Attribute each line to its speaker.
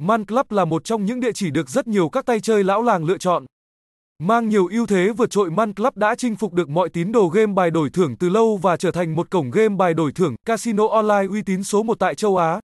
Speaker 1: Man Club là một trong những địa chỉ được rất nhiều các tay chơi lão làng lựa chọn. Mang nhiều ưu thế vượt trội, Man Club đã chinh phục được mọi tín đồ game bài đổi thưởng từ lâu và trở thành một cổng game bài đổi thưởng casino online uy tín số 1 tại châu Á.